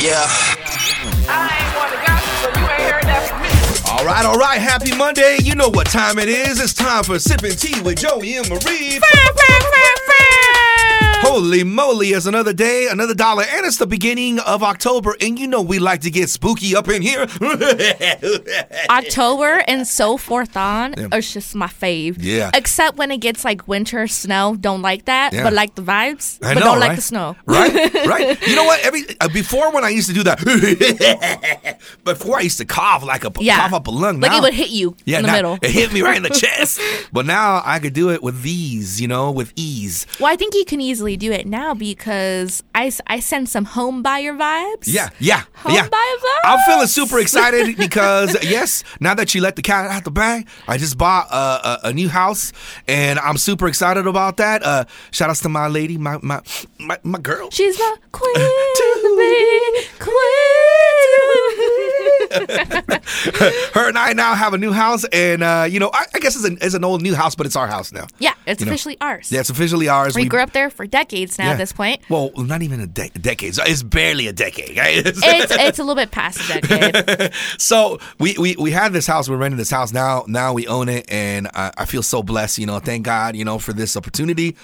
Yeah. I ain't gossip, so you ain't heard that from me. All right, all right. Happy Monday. You know what time it is. It's time for sipping tea with Joey and Marie. Holy moly, it's another day, another dollar, and it's the beginning of October. And you know we like to get spooky up in here. October and so forth on Yeah. are just my fave. Yeah. Except when it gets like winter, snow. Don't like that, Yeah. but like the vibes. I but know, don't right? like the snow. Right, right. You know what? Every uh, before when I used to do that, before I used to cough like a Yeah. cough up a lung. Now, Like it would hit you Yeah, in the middle. It hit me right in the chest. But now I could do it with these, you know, with ease. Well, I think you can easily do it now because I, I send some home buyer vibes. Yeah, yeah, Home yeah. buyer vibes. I'm feeling super excited because yes, now that you let the cat out the bag, I just bought a, a, a new house and I'm super excited about that. Uh, shout outs to my lady, my my my, my girl. She's my queen to be queen. Her and I now have a new house, and uh, you know, I, I guess it's an, it's an old new house, but it's our house now. yeah, it's You know. officially ours. Yeah, it's officially ours. we, grew up there for decades now yeah. at this point. Well, not even a de- decade. It's barely a decade. Right? It's it's a little bit past a decade. so we, we we had this house. We're renting this house now. Now we own it, and I, I feel so blessed. You know, thank God. You know, for this opportunity.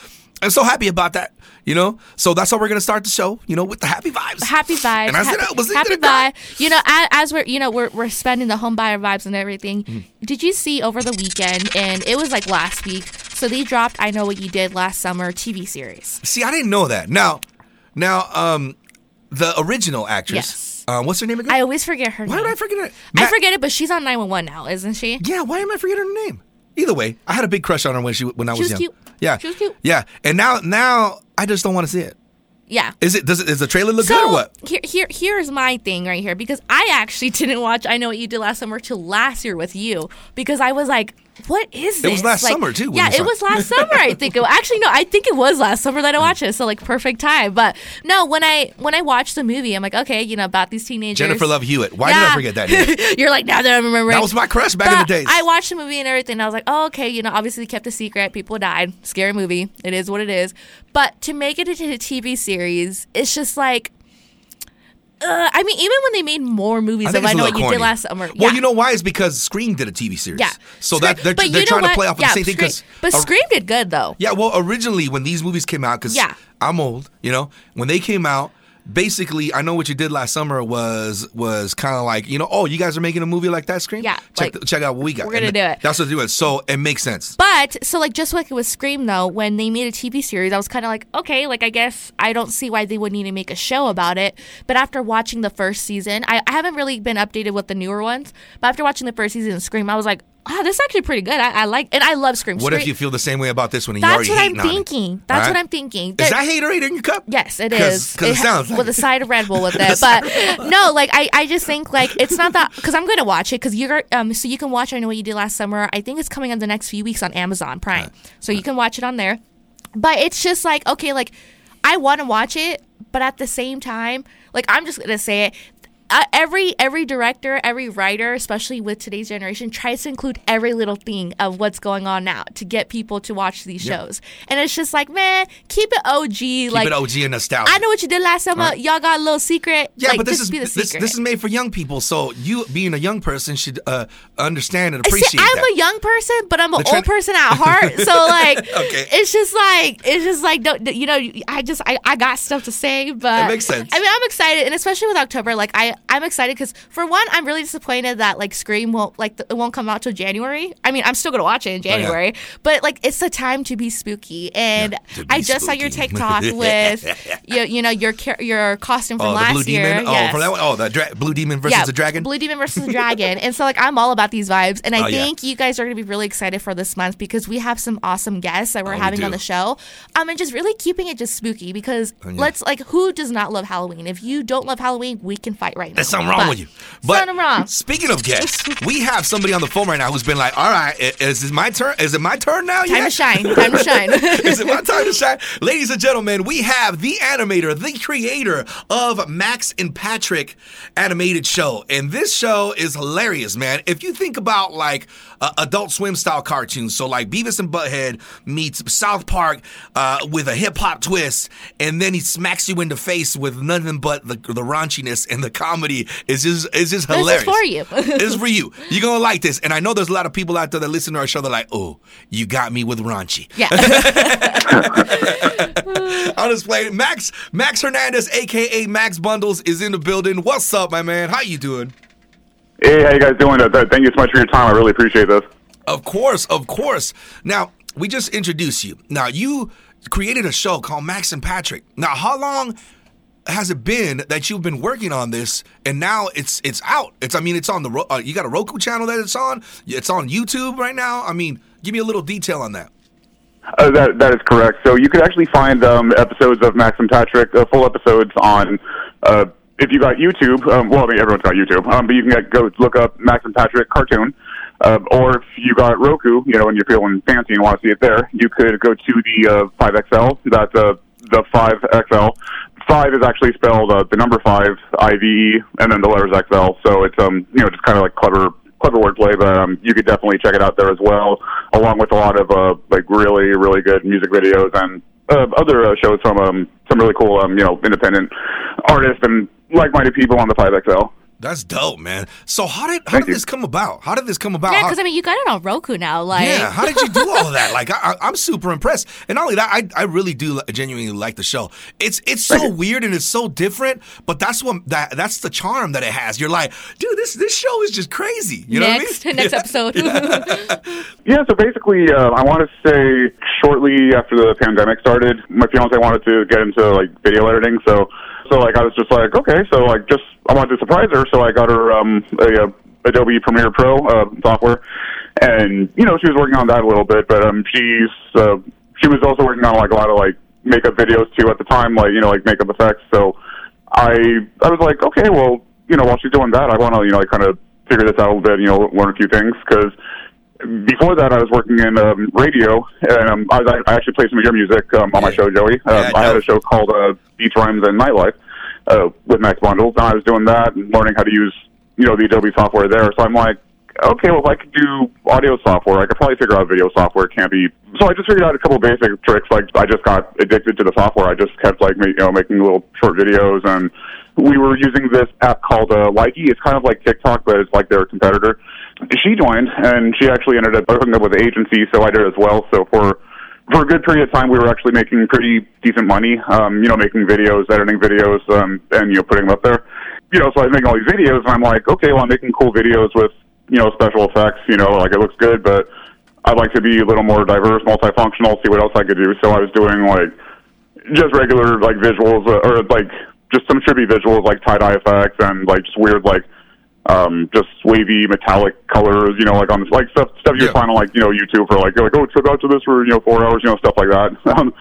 I'm so happy about that. You know, so that's how we're gonna start the show. You know, with the happy vibes. happy vibes. And I said, happy, I was happy vibe. You know, as, as we're you know we're we're spending the home buyer vibes and everything. Mm-hmm. Did you see over the weekend? And it was like last week. So they dropped "I Know What You Did Last Summer" TV series. See, I didn't know that. Now, now, um, the original actress. Yes. Uh, what's her name again? I always forget her Why name. did I forget it? I forget it, but she's on 911 now, isn't she? Yeah, why am I forgetting her name? Either way, I had a big crush on her when she when I was, was young. cute. Yeah, She was cute. Yeah, and now now I just don't want to see it. Yeah. Is it does it is the trailer look So good or what? here, here, here's my thing right here because I actually didn't watch "I Know What You Did Last Summer" till last year with you because I was like, "What is this?" It was last Like, summer, too, Yeah, it was last summer. I think. It, actually, no, I think it was last summer that I watched it. So like perfect time. But no, when I when I watched the movie, I'm like, okay, you know about these teenagers. Jennifer Love Hewitt. Why did I forget that name? You're like now that I'm remembering. That was my crush back in the But days. I watched the movie and everything. And I was like, oh, okay, you know, obviously kept a secret. People died. Scary movie. It is what it is. But to make it into a TV series, it's just like. Uh, I mean, even when they made more movies I of I Know What You corny. Did Last Summer. Well, yeah. you know why? Is because Scream did a TV series. yeah. So Scream- that they're, they're you trying to play off of yeah, the same thing. Scream- 'cause- But uh, Scream did good, though. Yeah, well, originally when these movies came out, because Yeah. I'm old, you know, when they came out, basically, I know what you did last summer was was kind of like, you know, oh, you guys are making a movie like that, Scream. Yeah, check like, the- check out what we got. we're gonna And do it. That's what they're doing. So it makes sense. But so like just like it was Scream though, when they made a TV series, I was kind of like, okay, like I guess I don't see why they would need to make a show about it. But after watching the first season, I, I haven't really been updated with the newer ones. But after watching the first season of Scream, I was like, ah, this is actually pretty good. I, I like, and I love Scream. What Scream- if you feel the same way about this one? And That's what I'm hating on it? thinking. That's what? I'm thinking. Is that haterade in your cup? Yes, it is. 'cause it ha- sounds like with it. a side of Red Bull with it, but no, like I, I just think like it's not that because I'm gonna watch it because you're um so you can watch I know what you did last summer. I think it's coming on the next few weeks on Amazon Prime, so you can watch it on there. But it's just like okay, like I want to watch it, but at the same time, like I'm just gonna say it. Uh, every every director, every writer, especially with today's generation, tries to include every little thing of what's going on now to get people to watch these shows. And it's just like, man, keep it OG. Keep like it OG and nostalgia. I know what you did last summer. Right. Y'all got a little secret. Yeah, like, but this is this, this is made for young people. So you, being a young person, should uh, understand and See, appreciate I'm that. a young person, but I'm an old person at heart. So like, Okay. it's just like it's just like don't, you know, I just I, I got stuff to say, but It makes sense. I mean, I'm excited, and especially with October, like I I'm excited because for one, I'm really disappointed that like Scream won't like it won't come out till January. I mean, I'm still gonna watch it in Oh, yeah. January, but like it's the time to be spooky, and to be I just saw your spooky. TikTok with you, you know your your costume from oh, the last blue year. demon. Oh, Yes. from that one. Oh, the dra- blue demon versus the dragon. Blue Demon versus the Dragon. and so like I'm all about these vibes. And I Oh, yeah. think you guys are gonna be really excited for this month because we have some awesome guests that we're Oh, we having on the show. Um and just really keeping it just spooky because Oh, yeah. let's like who does not love Halloween? If you don't love Halloween, we can fight right know. There's something wrong But- with you. But something wrong. speaking of guests, we have somebody on the phone right now who's been like, "All right, is it my turn? Is it my turn now? Time to shine. Time to shine. Is it my time to shine? Ladies and gentlemen, we have the animator, the creator of Max and Patrick animated show. And this show is hilarious, man. If you think about like uh, adult swim style cartoons, so like Beavis and Butthead meets South Park uh, with a hip hop twist, and then he smacks you in the face with nothing but the, the raunchiness and the comedy is just, is just This is hilarious. for you. it's for you. You're going to like this. And I know there's a lot of people out there that listen to our show. They're like, oh, you got me with raunchy. yeah. I'll just play it. Max Max Hernandez, aka Max Bundles, is in the building. What's up, my man? How you doing? Hey, how you guys doing? Uh, Thank you so much for your time. I really appreciate this. Of course, of course. Now we just introduced you. Now you created a show called Max and Patrick. Now how long has it been that you've been working on this and now it's it's out it's i mean it's on the uh, you got a roku channel that it's on it's on youtube right now i mean give me a little detail on that Uh, that that is correct. So you could actually find um, episodes of Max and Patrick, uh, full episodes on. Uh, if you got YouTube, um, well, I mean everyone's got YouTube, um, but you can get, go look up Max and Patrick cartoon. Uh, or if you got Roku, you know, and you're feeling fancy and want to see it there, you could go to the uh, 5XL. That's uh, the 5XL. Five is actually spelled uh, the number five, I V E, and then the letters XL. So it's um, you know, just kind of like clever clever wordplay, but um, you could definitely check it out there as well, along with a lot of uh, like really, really good music videos and uh, other uh, shows from um, some really cool, um, you know, independent artists and like-minded people on the 5XL. That's dope man so how did how Thank did you. this come about how did this come about Yeah, because I mean, you got it on Roku now. Like, Yeah, how did you do all of that? Like, I, I- I'm super impressed. And not only that, I, I really do genuinely like the show. It's it's so weird and it's so different, but that's what that that's the charm that it has. You're like, dude, this this show is just crazy. You next, know what I mean? next episode. Yeah, so basically, uh, I want to say shortly after the pandemic started, my fiance wanted to get into like video editing. So, so like I was just like, okay, so like just I wanted to surprise her, so I got her um, a, uh Adobe Premiere Pro uh, software, and you know she was working on that a little bit, but um, she's uh, she was also working on like a lot of like makeup videos too at the time, like you know like makeup effects. So I I was like, okay, well, you know, while she's doing that, I want to you know like kind of figure this out a little bit, you know, learn a few things because before that, I was working in um, radio, and um, I, I actually played some of your music um, on my show, Joey. Um, Yeah, I I had a show called uh, Beats, Rhymes, and Nightlife uh, with Max Bundles, and I was doing that and learning how to use, you know, the Adobe software there. So I'm like, okay, well, if I could do audio software, I could probably figure out video software. It can't be. So I just figured out a couple basic tricks. Like I just got addicted to the software. I just kept like, you know, making little short videos, and we were using this app called uh, Likee. It's kind of like TikTok, but it's like their competitor. She joined, and she actually ended up hooking up with the agency, so I did as well. So for for a good period of time, we were actually making pretty decent money. Um, you know, making videos, editing videos, um, and you know, putting them up there. You know, so I was making all these videos, and I'm like, okay, well, I'm making cool videos with you know special effects. You know, like it looks good, but I'd like to be a little more diverse, multifunctional. See what else I could do. So I was doing like just regular like visuals, uh, or like just some trippy visuals, like tie dye effects, and like just weird like um just wavy metallic colors, you know, like on like stuff stuff you Yeah. find on like you know YouTube for like you're like oh trip out to this for you know four hours, you know stuff like that. Um,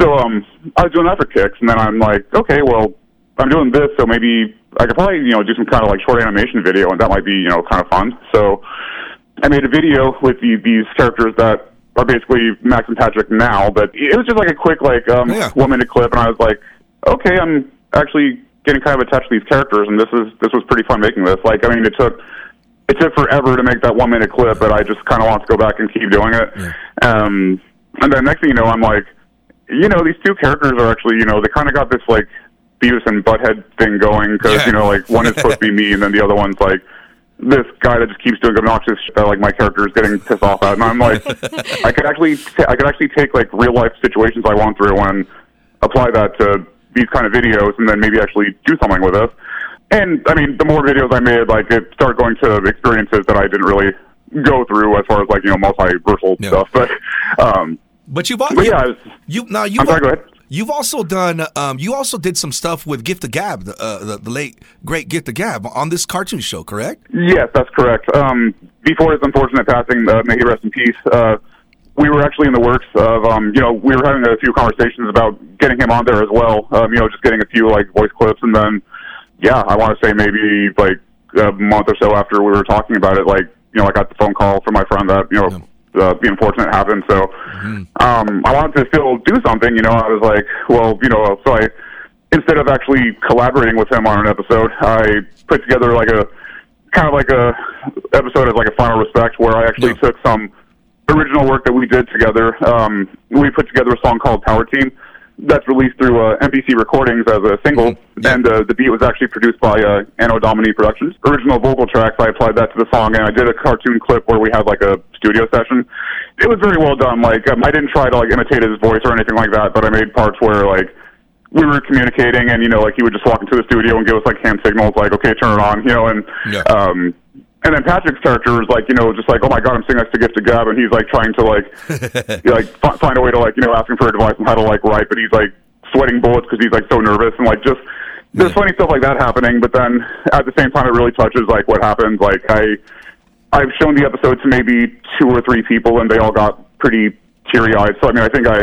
so um I was doing that for kicks, and then I'm like okay, well I'm doing this, so maybe I could probably you know do some kind of like short animation video, and that might be you know kind of fun. So I made a video with the, these characters that are basically Max and Patrick now, but it was just like a quick like um Yeah. one minute clip, and I was like, okay, I'm actually getting kind of attached to these characters, and this is this was pretty fun making this. Like, I mean, it took it took forever to make that one minute clip, but I just kind of want to go back and keep doing it. Um, and then next thing you know, I'm like, you know, these two characters are actually, you know, they kind of got this like Beavis and Butthead thing going because Yeah. you know, like one is supposed to be me, and then the other one's like this guy that just keeps doing obnoxious shit that like my character is getting pissed off at, and I'm like, I could actually, ta- I could actually take like real life situations I went through and apply that to these kind of videos, and then maybe actually do something with it. And I mean, the more videos I made, like it started going to experiences that I didn't really go through as far as like you know multiversal Yeah. stuff, but um, But you've al- but yeah, it's, you now you I'm sorry, go ahead. You've also done. Um, you also did some stuff with Gift the Gab, the, uh, the, the late great Gift the Gab, on this cartoon show, correct? Yes, that's correct. Um, before his unfortunate passing, uh, may he rest in peace. Uh, we were actually in the works of, um, you know, we were having a few conversations about getting him on there as well. Um, you know, just getting a few like voice clips, and then yeah, I want to say maybe like a month or so after we were talking about it, like you know, I got the phone call from my friend that you know. Uh, the unfortunate happened, so um, I wanted to still do something. You know, I was like, well, you know, so I instead of actually collaborating with him on an episode, I put together like a kind of like a episode as like a final respect, where I actually Yeah. took some original work that we did together. Um, we put together a song called Power Team that's released through uh, MPC Recordings as a single, Yeah. and uh, the beat was actually produced by uh, Anno Domini Productions. Original vocal tracks, I applied that to the song, and I did a cartoon clip where we had like a studio session. It was very well done. Like um, I didn't try to like imitate his voice or anything like that, but I made parts where like we were communicating, and you know, like he would just walk into the studio and give us like hand signals, like "Okay, turn it on," you know, and Yeah. um, and then Patrick's character is like, you know, just like, "Oh my god, I'm sitting next to Gift of Gab," and he's like trying to like, you know, like fi- find a way to like, you know, ask him for advice on how to like write, but he's like sweating bullets because he's like so nervous and like just there's funny stuff like that happening, but then at the same time, it really touches like what happens. Like I, I've shown the episode to maybe two or three people, and they all got pretty teary eyed. So I mean, I think I,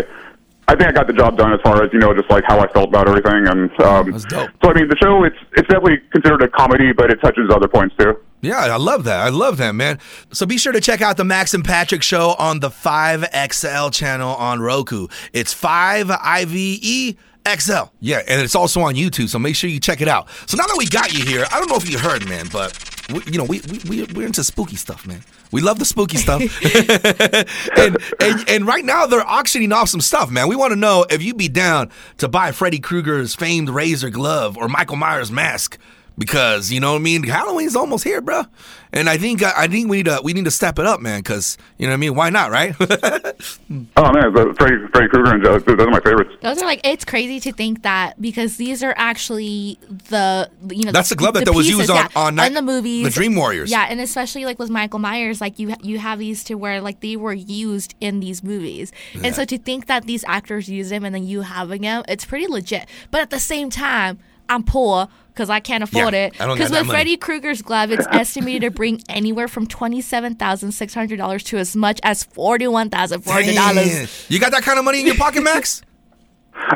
I think I got the job done as far as you know, just like how I felt about everything. And um, so I mean, the show it's it's definitely considered a comedy, but it touches other points too. Yeah, I love that. I love that, man. So be sure to check out the Max and Patrick show on the 5XL channel on Roku. It's 5IVE XL. Yeah, and it's also on YouTube, so make sure you check it out. So now that we got you here, I don't know if you heard, man, but we, you know, we, we, we, we're into spooky stuff, man. We love the spooky stuff. and, and and right now they're auctioning off some stuff, man. We want to know if you'd be down to buy Freddy Krueger's famed razor glove or Michael Myers mask because you know what I mean. Halloween's almost here, bro. And I think I think we need to we need to step it up, man. Because you know what I mean. Why not, right? Oh man, the Freddy, Freddy Krueger and Joe, those are my favorites. Those are like it's crazy to think that because these are actually the you know That's the glove that- that was used on- yeah, on Night- in the movies the Dream Warriors. yeah and especially like with Michael Myers like you you have these to where like they were used in these movies and so to think that these actors use them and then you having them it's pretty legit but at the same time I'm poor because I can't afford Yeah, it because with. Freddy Krueger's glove it's estimated to bring anywhere from twenty seven thousand six hundred dollars to as much as forty-one thousand four hundred dollars. You got that kind of money in your pocket, Max?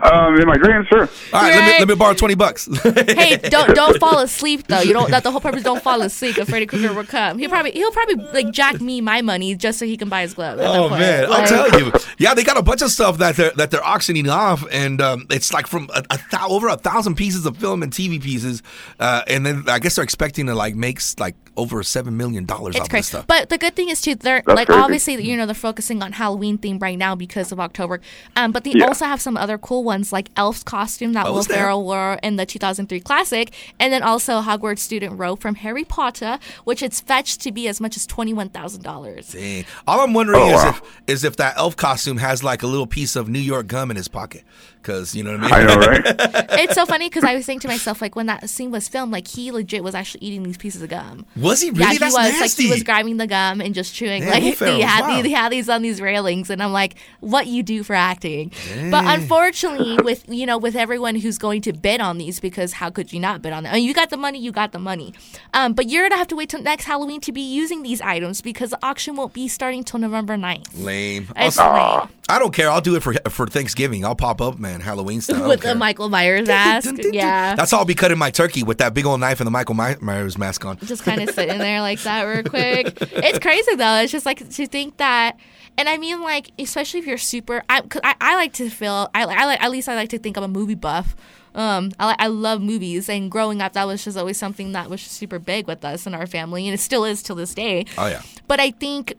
Um, in my dreams, sure. All right, let me let me borrow twenty bucks. hey, don't don't fall asleep though. You don't. That the whole purpose. Don't fall asleep. Because Freddy Krueger will come. He'll probably he'll probably like jack me my money just so he can buy his glove. Oh point. man, I'll Like, tell you. Yeah, they got a bunch of stuff that they're that they're auctioning off, and um, it's like from a, a thou- over a thousand pieces of film and TV pieces, uh, and then I guess they're expecting to like make like over seven million dollars off It's this crazy, stuff. but the good thing is too. They're That's like crazy. obviously you know they're focusing on Halloween theme right now because of October. Um, but they Yeah. also have some other cool ones like Elf's costume that Oh, Will? Ferrell wore in the 2003 classic, and then also Hogwarts student robe from Harry Potter, which it's fetched to be as much as twenty one thousand dollars. Dang. All I'm wondering Oh, is wow. if is if that elf costume has like a little piece of New York gum in his pocket, because you know what I mean. I know, right? it's so funny because I was saying to myself, like when that scene was filmed, like he legit was actually eating these pieces of gum. Was he really? Yeah, he That's was nasty. like he was grabbing the gum and just chewing. Damn, like Will they had wild. these, they had these on these railings, and I'm like, what you do for acting? But unfortunately, with you know, with everyone who's going to bid on these, because how could you not bid on them? I mean, you got the money, you got the money. Um, but you're gonna have to wait till next Halloween to be using these items because the auction won't be starting till November 9th. Lame. I'll It's s- lame. I don't care. I'll do it for for Thanksgiving. I'll pop up, man. Halloween style. With the. Michael Myers mask. Yeah. That's how I'll be cutting my turkey with that big old knife and the Michael My- Myers mask on. just kind of sitting there like that real quick. It's crazy though. It's just like to think that, and I mean like especially if you're super. I cause I, I like to feel. I, I like at least I like to think I'm a movie buff. Um, I, I love movies, and growing up, that was just always something that was super big with us in our family, and it still is till this day. Oh yeah. But I think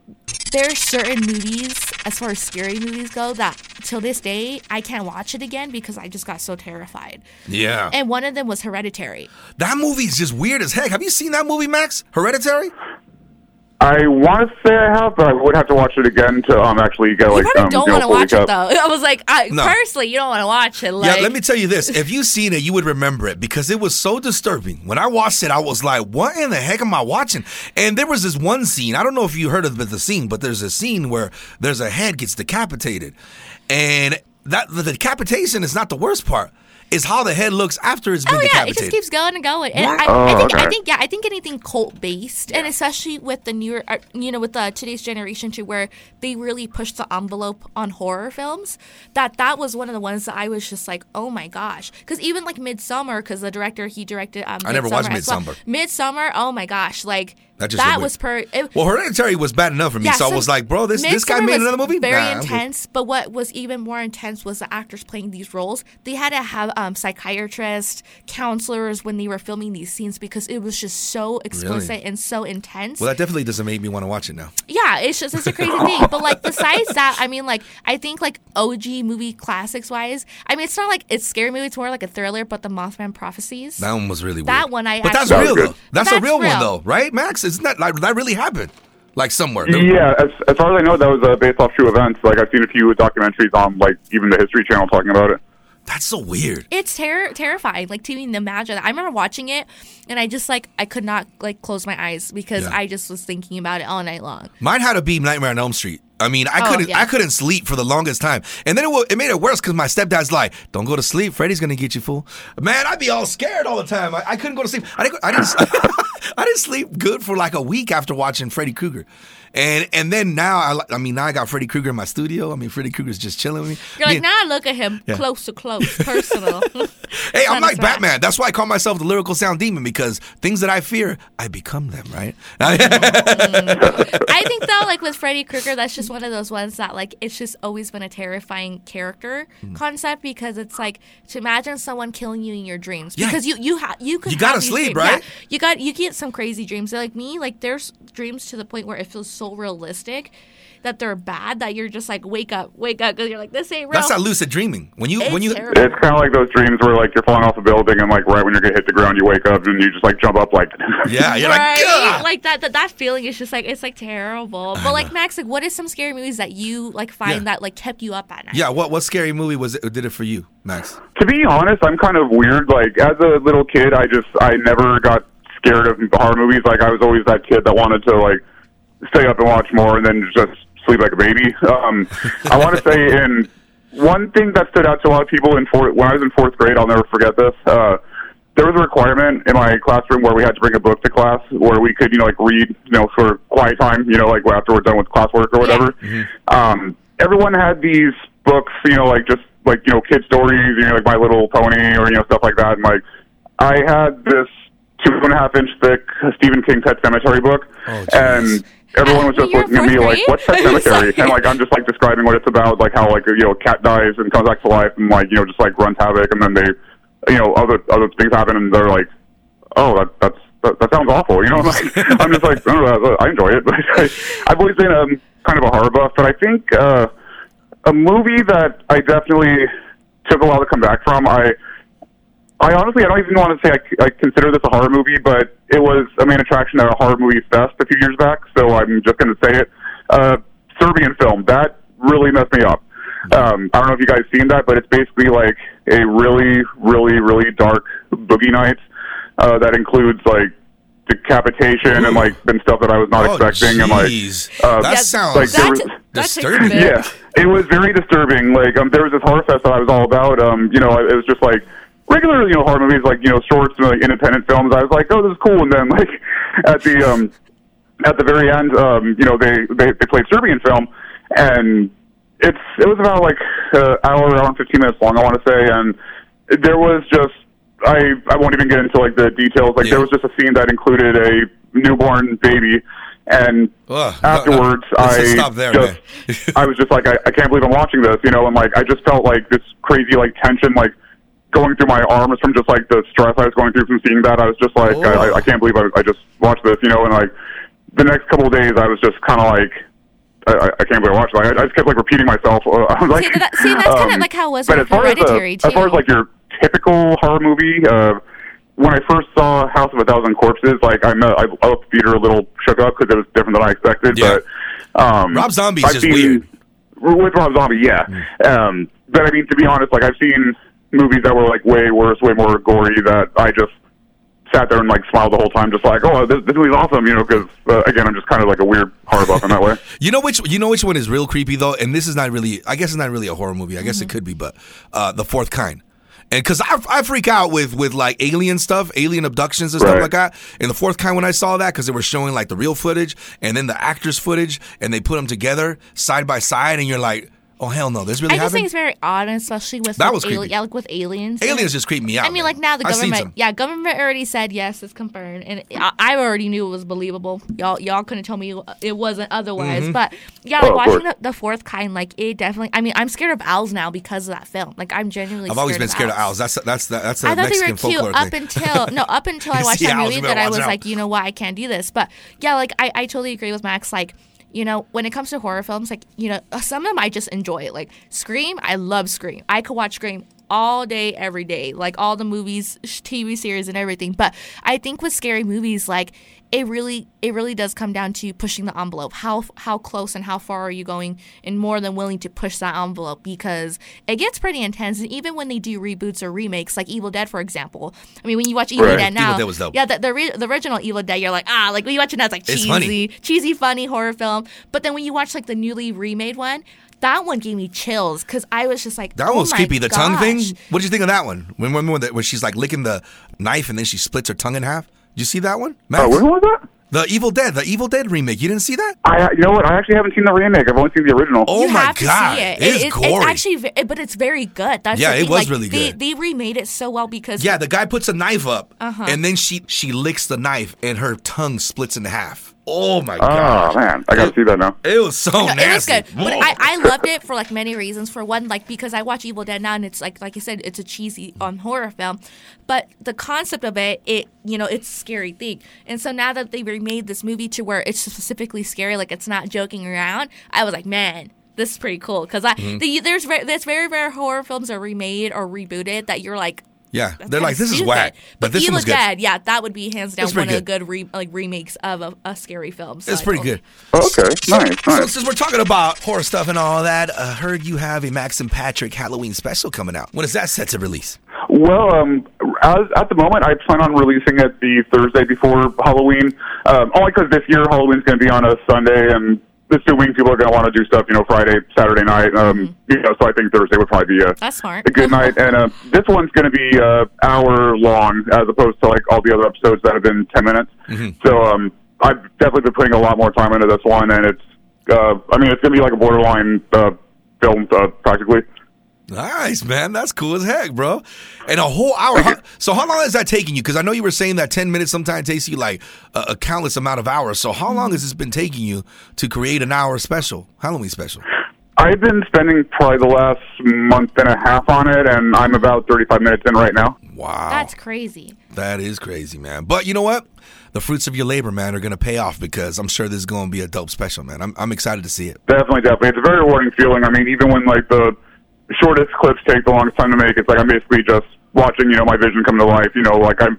there are certain movies, as far as scary movies go, that till this day I can't watch it again because I just got so terrified. Yeah. And one of them was Hereditary. that movie is just weird as heck. Have you seen that movie, Max? Hereditary? I want to say I have, but I would have to watch it again to um actually get You like probably um don't you know, want to fully watch it though. I was like, I, No. personally, you don't want to watch it. Like, yeah, let me tell you this. If you've seen it, you would remember it because it was so disturbing. When I watched it, I was like, what in the heck am I watching? And there was this one scene. I don't know if you heard of the scene, but there's a scene where there's a head gets decapitated. And that the decapitation is not the worst part. is how the head looks after it's been Oh yeah, it just keeps going and going. And I, Oh, I think I think yeah, I think anything cult based, and especially with the newer, uh, you know, with the today's generation too, where they really push the envelope on horror films. That that was one of the ones that I was just like, oh my gosh, because even like Midsommar, because the director he directed. Um, I never watched Midsommar as well. Midsommar, oh my gosh, like That that, just looked was per. It, well, Hereditary was bad enough for me, so I was like, bro, this this guy made was another movie. Very Nah, intense, but what was even more intense was the actors playing these roles. They had to have um, psychiatrists, counselors when they were filming these scenes because it was just so explicit and so intense. Well, that definitely doesn't make me want to watch it now. yeah, it's just it's a crazy thing. But like besides that, I mean, like I think like OG movie classics wise, I mean, it's not like it's scary movie. It's more like a thriller. But the Mothman Prophecies. That one was really weird. That one I But that's real That was though. good. That's, a That's real, one though, right, Max? Isn't that like that really happened? Like somewhere. Yeah, as, as far as I know, that was uh, based off true events. Like I've seen a few documentaries on like even the History Channel talking about it. That's so weird. it's ter- terrifying like to even imagine i remember watching it and i just like i could not like close my eyes because Yeah. i just was thinking about it all night long Mine had to be Nightmare on Elm Street. I mean, I Oh, couldn't, yeah. I couldn't sleep for the longest time, and then it, it made it worse because my stepdad's like, "Don't go to sleep. Freddy's gonna get you, fool." Man, I'd be all scared all the time. I, I couldn't go to sleep. I didn't, I didn't, I didn't sleep good for like a week after watching Freddy Krueger, and and then now I, I mean, now I got Freddy Krueger in my studio. I mean, Freddy Krueger's just chilling with me. you're I like mean, now I look at him close to close personal Hey, I'm like right. Batman. That's why I call myself the lyrical sound demon because things that I fear, I become them. Right? i think though like with freddy krueger that's just one of those ones that like it's just always been a terrifying character Hmm. concept because it's like to imagine someone killing you in your dreams Yeah. because you you have you could You gotta sleep, dreams. Yeah, right? you got you get some crazy dreams They're like me like there's dreams to the point where it feels so realistic that they're bad that you're just like wake up wake up because you're like this ain't real That's not lucid dreaming. When you It's when you terrible. It's kind of like those dreams where like you're falling off a building and like right when you're gonna hit the ground, you wake up and you just like jump up like. yeah, you're right? like, "Gah!" like that, that that feeling is just like it's like terrible. But like Max, like what is some scary movies that you like find Yeah. that like kept you up at night? yeah. What what scary movie was it? Did it for you, Max? To be honest, I'm kind of weird. Like as a little kid, I just I never got scared of horror movies. Like I was always that kid that wanted to like stay up and watch more, and then just sleep like a baby. Um, I want to say in one thing that stood out to a lot of people in fourth when I was in fourth grade, I'll never forget this. Uh, there was a requirement in my classroom where we had to bring a book to class where we could, you know, like read, you know, for quiet time, you know, like after we're done with classwork or whatever. Um, everyone had these books, you know, like just like you know, kid stories, you know, like My Little Pony or you know stuff like that. And like, I had this two and a half inch thick Stephen King Pet Sematary book, Oh, and everyone was just You're looking at me fourth like, grade? "What's Pet Sematary?" and like I'm just like describing what it's about, like how like you know a cat dies and comes back to life, and like you know just like runs havoc, and then they, you know, other other things happen, and they're like, "Oh, that that's." That, that sounds awful, you know. I'm, like, I'm just like, oh, I enjoy it, but I, I've always been um, kind of a horror buff. But I think uh, a movie that I definitely took a while to come back from. I I honestly I don't even want to say I, I consider this a horror movie, but it was a main attraction at a horror movie fest a few years back. So I'm just going to say it. Uh, Serbian film that really messed me up. Um, I don't know if you guys seen that, but it's basically like a really, really, really dark boogie night uh, that includes like decapitation and like and stuff that I was not Oh, expecting and like uh, that sounds like, there That's, was- that's disturbing. bit. yeah, it was very disturbing. Like, um, there was this horror fest that I was all about. Um, you know, it was just like regular, you know, horror movies, like you know, shorts and like, independent films. I was like, oh, this is cool. And then like at the um, at the very end, um, you know, they they, they played Serbian film, and it's it was about like uh, hour, hour and fifteen minutes long, I want to say, and there was just. I I won't even get into like the details. Like Yeah. there was just a scene that included a newborn baby, and Ugh, no, no. afterwards I stop there, just. I was just like I, I can't believe I'm watching this, you know, and like I just felt like this crazy like tension like going through my arms from just like the stress I was going through from seeing that. I was just like I, I, I can't believe I, I just watched this, you know, and like the next couple of days I was just kind of like. I, I I can't believe I watched it. Like, I, I just kept like repeating myself. Uh, I was like, See, that- see, that's kinda um, like how it was but with as far as, the- Hereditary, as far as like your typical horror movie, uh, when I first saw House of a Thousand Corpses, like I know I, I left the theater a little shook up because it was different than I expected. Yeah. But um, Rob Zombie's I've just seen- weird. With Rob Zombie, yeah. Um, but I mean, to be honest, like I've seen movies that were like way worse, way more gory that I just sat there and like smiled the whole time, just like, oh, this, this movie's awesome, you know? Because uh, again, I'm just kind of like a weird horror buff in that way. You know which you know which one is real creepy though, and this is not really. I guess it's not really a horror movie. I guess Mm-hmm. it could be, but uh, the fourth kind. And because I, I freak out with with like alien stuff, alien abductions and stuff Right. like that. In the fourth kind, when I saw that, because they were showing like the real footage and then the actors' footage, and they put them together side by side, and you're like, oh hell no, this really I just happened. think it's very odd, and especially with That like, was ali- creepy. yeah, like with aliens. Aliens just creep me out. I mean, man. like now the I've seen government, some. yeah, government already said yes, it's confirmed, and I, I already knew it was believable. Y'all, y'all couldn't tell me it wasn't otherwise. Mm-hmm. But yeah, like watching the, the fourth kind, like it definitely. I mean, I'm scared of owls now because of that film. Like I'm genuinely. I've always scared been scared of owls. That's that's the, that's a I thought they Mexican were cute up thing. until no, up until I You watched see that owls, movie you that I watch was out. like, you know what, I can't do this. But yeah, like I, I totally agree with Max. Like, you know, when it comes to horror films, like you know, uh, some of them I just enjoy it. Like Scream, I love Scream. I could watch Scream all day, every day, like all the movies, TV series, and everything. But I think with scary movies, like it really, it really does come down to pushing the envelope. How how close and how far are you going, and more than willing to push that envelope because it gets pretty intense. And even when they do reboots or remakes, like Evil Dead, for example. I mean, when you watch Evil Right. Dead now, Evil Dead was dope. yeah, the the, re- the original Evil Dead, you're like ah, like when you watch it now, it's like cheesy, cheesy, funny horror film. But then when you watch like the newly remade one. That one gave me chills because I was just like, That oh one was creepy. The tongue thing. What did you think of that one? When when when, the, when she's like licking the knife and then she splits her tongue in half. Did you see that one? Max? Oh, which one was that? The Evil Dead, the Evil Dead remake. You didn't see that? I, you know what? I actually haven't seen the remake. I've only seen the original. Oh you my have god, to see it. it is It- gory. It's actually, ve- but it's very good. That's Yeah, it was like, really they, good. They remade it so well because yeah, the guy puts a knife up, Uh-huh. and then she she licks the knife, and her tongue splits in half. Oh my god! Oh man, I gotta see that now. it was so No, it was nasty. good, but I, I loved it for like many reasons. For one, like because I watch Evil Dead now, and it's like like you said, it's a cheesy um, horror film, but the concept of it, it you know, it's a scary thing. And so now that they remade this movie to where it's specifically scary, like it's not joking around, I was like, man. This is pretty cool because I Mm-hmm. the, there's ve- there's very rare horror films are remade or rebooted that you're like yeah, That's they're like this is stupid. whack, but this Evil one was good. Dead, yeah, that would be hands down It's one pretty of the good re- like remakes of a, a scary film. So It's I pretty told- good. Okay, nice, So nice. since we're talking about horror stuff and all that, I heard you have a Max and Patrick Halloween special coming out. When is that set to release? Well, um, as, at the moment, I plan on releasing it the Thursday before Halloween. Um, only because this year Halloween's going to be on a Sunday, and assuming people are going to want to do stuff, you know, Friday, Saturday night. Um, You know, so I think Thursday would probably be a, That's smart. a good night. And uh, this one's going to be uh, hour long, as opposed to like all the other episodes that have been ten minutes. So um, I've definitely been putting a lot more time into this one, and it's. Uh, I mean, it's going to be like a borderline uh, film, uh, practically. Nice, man. That's cool as heck, bro. And a whole hour. How- so how long is that taking you? Because I know you were saying that 10 minutes sometimes takes you like a, a countless amount of hours. So how long mm-hmm. has this been taking you to create an hour special, Halloween special? I've been spending probably the last month and a half on it, and I'm about 35 minutes in right now. Wow. That's crazy. that is crazy, man. But you know what? The fruits of your labor, man, are going to pay off because I'm sure this is going to be a dope special, man. I'm, I'm excited to see it. Definitely, definitely. It's a very rewarding feeling. I mean, even when like the shortest clips take the longest time to make, it's like I'm basically just watching, you know, my vision come to life. You know, like I'm,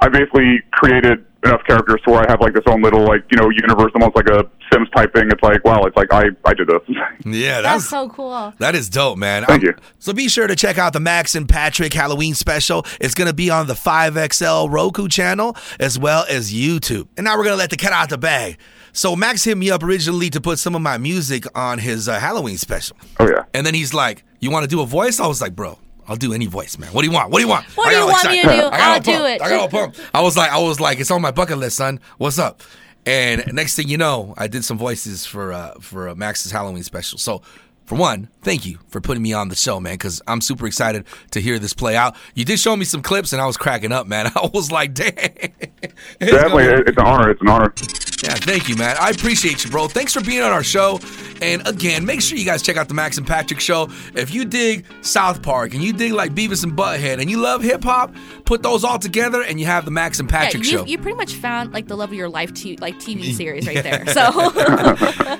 I basically created enough characters to where I have like this own little like you know universe, almost like a Sims type thing. It's like wow, it's like I I did this. Yeah, That's that's, so cool. That is dope, man. Thank you. So be sure to check out the Max and Patrick Halloween special. It's going to be on the 5XL Roku channel as well as YouTube. And now we're going to let the cat out the bag. So Max hit me up originally to put some of my music on his uh, Halloween special. oh yeah. And then he's like, "You want to do a voice?" I was like, "Bro, I'll do any voice, man. What do you want? What do you want? What I do got you all want me to do? I got I'll all do it. I got all pumped. I was like, I was like, it's on my bucket list, son. What's up? And next thing you know, I did some voices for uh, for uh, Max's Halloween special. So. For one, thank you for putting me on the show, man, because I'm super excited to hear this play out. You did show me some clips, and I was cracking up, man. I was like, "Dang!" It's Definitely, gonna- it's an honor. It's an honor. yeah, thank you, man. I appreciate you, bro. Thanks for being on our show. And again, make sure you guys check out the Max and Patrick show. If you dig South Park and you dig like Beavis and Butthead and you love hip hop, put those all together and you have the Max and Yeah, Patrick you, show. you pretty much found like the love of your life t- like TV series right there. So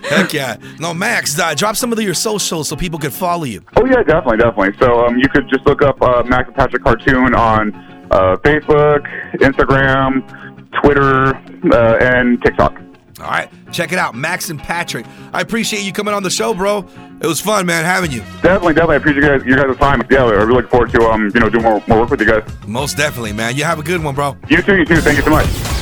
Heck yeah. No, Max, uh, drop some of your socials so people can follow you. Oh yeah, definitely, definitely. So um, you could just look up uh, Max and Patrick cartoon on uh, Facebook, Instagram, Twitter, uh, and TikTok. All right, check it out, Max and Patrick. I appreciate you coming on the show, bro. It was fun, man, having you. Definitely, definitely. I appreciate you guys, you guys' time. Yeah, I really look forward to um, you know, doing more, more work with you guys. Most definitely, man. You have a good one, bro. You too, you too. Thank you so much.